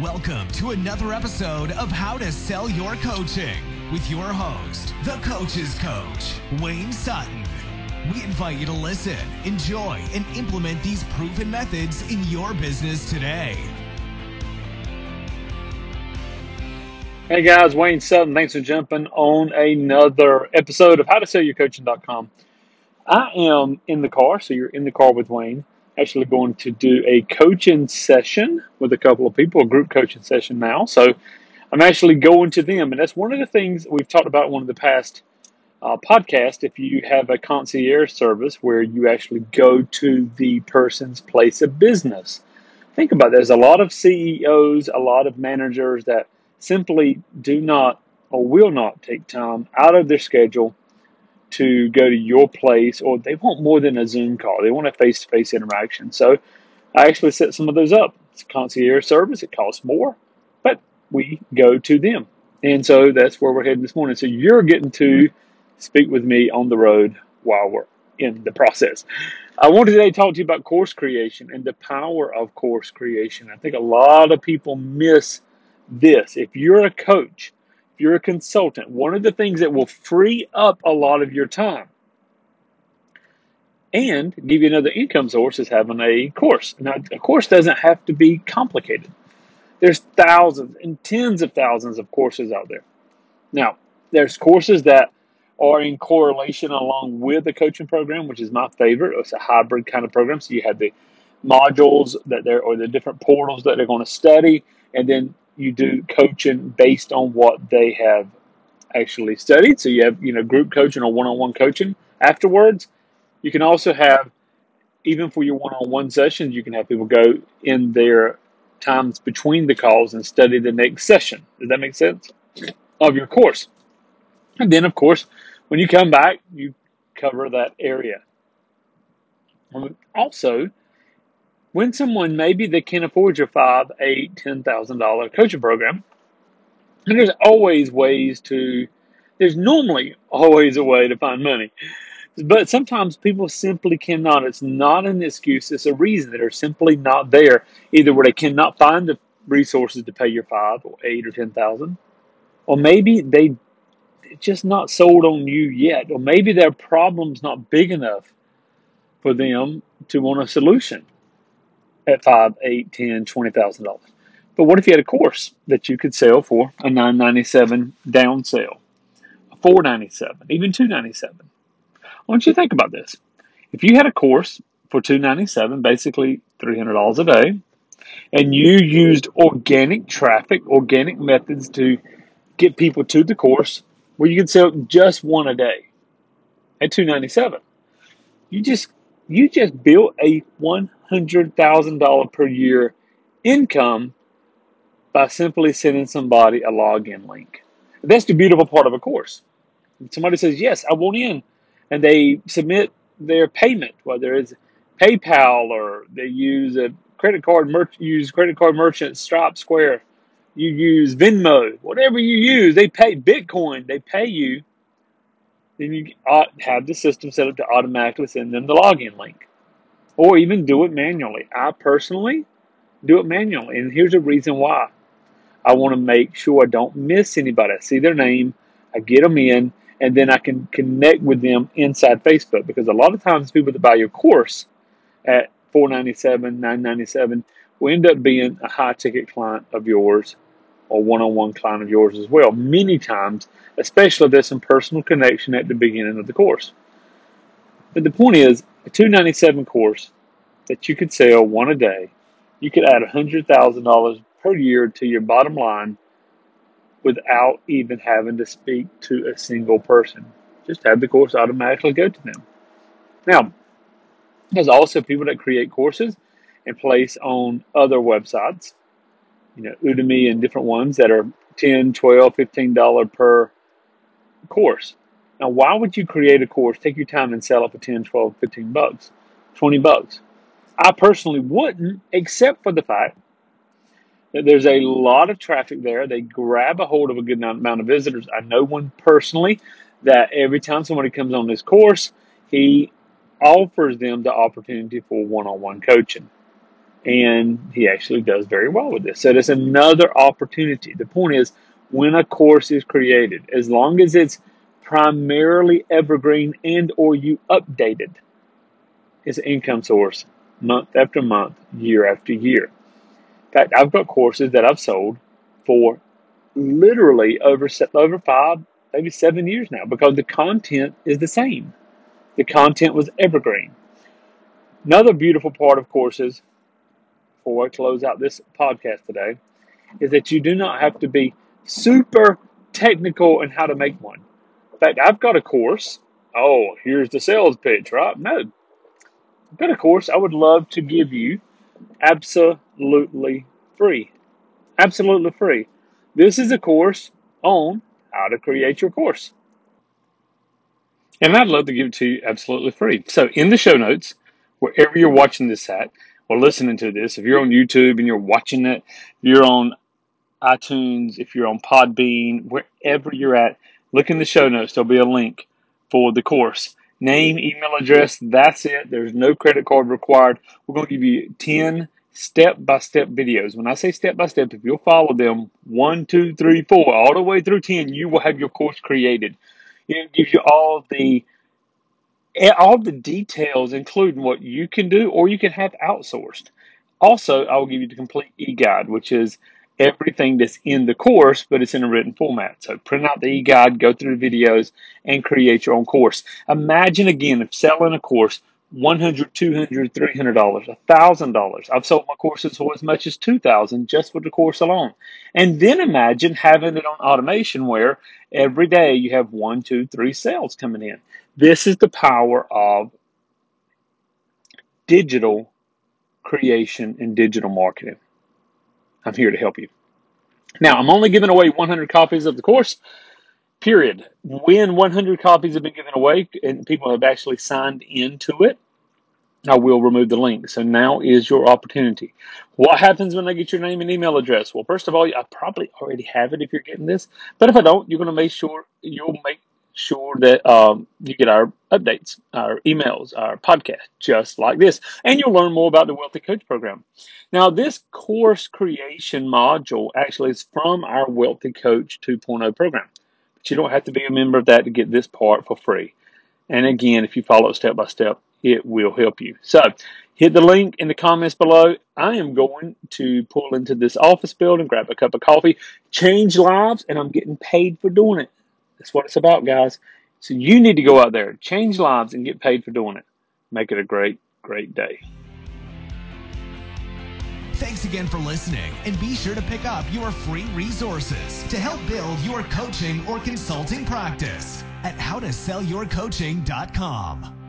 Welcome to another episode of How to Sell Your Coaching with your host, the Coach's Coach, Wayne Sutton. We invite you to listen, enjoy, and implement these proven methods in your business today. Hey guys, Wayne Sutton. Thanks for jumping on another episode of How to Sell Your Coaching.com. I am in the car, so you're in the car with Wayne actually going to do a coaching session with a couple of people, a group coaching session now. So I'm actually going to them. And that's one of the things we've talked about one of the past uh, podcasts. If you have a concierge service where you actually go to the person's place of business, think about it. There's a lot of CEOs, a lot of managers that simply do not or will not take time out of their schedule to go to your place, or they want more than a Zoom call. They want a face to face interaction. So I actually set some of those up. It's concierge service, it costs more, but we go to them. And so that's where we're heading this morning. So you're getting to speak with me on the road while we're in the process. I today to talk to you about course creation and the power of course creation. I think a lot of people miss this. If you're a coach, you're a consultant, one of the things that will free up a lot of your time and give you another income source is having a course. Now, a course doesn't have to be complicated. There's thousands and tens of thousands of courses out there. Now, there's courses that are in correlation along with the coaching program, which is my favorite. It's a hybrid kind of program. So you have the modules that they're or the different portals that they're going to study, and then you do coaching based on what they have actually studied. So you have, you know, group coaching or one-on-one coaching afterwards. You can also have, even for your one-on-one sessions, you can have people go in their times between the calls and study the next session. Does that make sense? Of your course. And then, of course, when you come back, you cover that area. Also, when someone maybe they can't afford your five, eight, ten thousand dollar coaching program, and there's always ways to there's normally always a way to find money. But sometimes people simply cannot. It's not an excuse, it's a reason that are simply not there. Either where they cannot find the resources to pay your five or eight or ten thousand, or maybe they just not sold on you yet, or maybe their problem's not big enough for them to want a solution at five, eight, ten, twenty thousand dollars. But what if you had a course that you could sell for a nine ninety seven down sale, a four ninety seven, even two ninety seven? Why don't you think about this? If you had a course for two ninety seven, basically three hundred dollars a day, and you used organic traffic, organic methods to get people to the course, where you could sell just one a day at two ninety seven, you just you just built a one $100,000 per year income by simply sending somebody a login link. That's the beautiful part of a course. Somebody says, Yes, I want in, and they submit their payment, whether it's PayPal or they use a credit card merch, use credit card merchant, Stripe, Square, you use Venmo, whatever you use, they pay Bitcoin, they pay you. Then you uh, have the system set up to automatically send them the login link or even do it manually. I personally do it manually, and here's a reason why. I want to make sure I don't miss anybody. I see their name, I get them in, and then I can connect with them inside Facebook because a lot of times people that buy your course at 497, 997 will end up being a high ticket client of yours or one on one client of yours as well. Many times, especially if there's some personal connection at the beginning of the course. But the point is, a 297 course that you could sell one a day, you could add $100,000 per year to your bottom line without even having to speak to a single person. Just have the course automatically go to them. Now, there's also people that create courses and place on other websites, you know, Udemy and different ones that are 10, 12, 15 dollar per course. Now, why would you create a course, take your time and sell it for 10, 12, 15 bucks, 20 bucks? I personally wouldn't, except for the fact that there's a lot of traffic there. They grab a hold of a good amount of visitors. I know one personally that every time somebody comes on this course, he offers them the opportunity for one on one coaching. and he actually does very well with this. So there's another opportunity. The point is, when a course is created, as long as it's primarily evergreen and or you updated it, it's income source month after month, year after year. In fact, I've got courses that I've sold for literally over over five, maybe seven years now because the content is the same. The content was evergreen. Another beautiful part of courses, before I close out this podcast today, is that you do not have to be super technical in how to make one. Fact, I've got a course. Oh, here's the sales pitch, right? No. I've got a course I would love to give you absolutely free. Absolutely free. This is a course on how to create your course. And I'd love to give it to you absolutely free. So, in the show notes, wherever you're watching this at or listening to this, if you're on YouTube and you're watching it, you're on iTunes, if you're on Podbean, wherever you're at, look in the show notes. There'll be a link for the course. Name, email address, that's it. There's no credit card required. We're going to give you 10 step by step videos. When I say step by step, if you'll follow them one, two, three, four, all the way through 10, you will have your course created. It gives you all the eh, all the details, including what you can do or you can have outsourced. Also, I will give you the complete e-guide, which is everything that's in the course, but it's in a written format. So print out the e-guide, go through the videos, and create your own course. Imagine again if selling a course $100, $200, $300, $1,000. I've sold my courses for as much as 2000 just for the course alone. And then imagine having it on automation where every day you have one, two, three sales coming in. This is the power of digital creation and digital marketing. I'm here to help you. Now, I'm only giving away 100 copies of the course, period. When 100 copies have been given away and people have actually signed into it, I will remove the link. So now is your opportunity. What happens when I get your name and email address? Well, first of all, I probably already have it if you're getting this, but if I don't, you're going to make sure you'll make sure that um, you get our updates, our emails, our podcast, just like this. And you'll learn more about the Wealthy Coach Program. Now, this course creation module actually is from our Wealthy Coach 2.0 program. But you don't have to be a member of that to get this part for free. And again, if you follow it step by step, it will help you. So, hit the link in the comments below. I am going to pull into this office building, grab a cup of coffee, change lives, and I'm getting paid for doing it. That's what it's about, guys. So you need to go out there, change lives, and get paid for doing it. Make it a great, great day. Thanks again for listening, and be sure to pick up your free resources to help build your coaching or consulting practice at howtosellyourcoaching.com.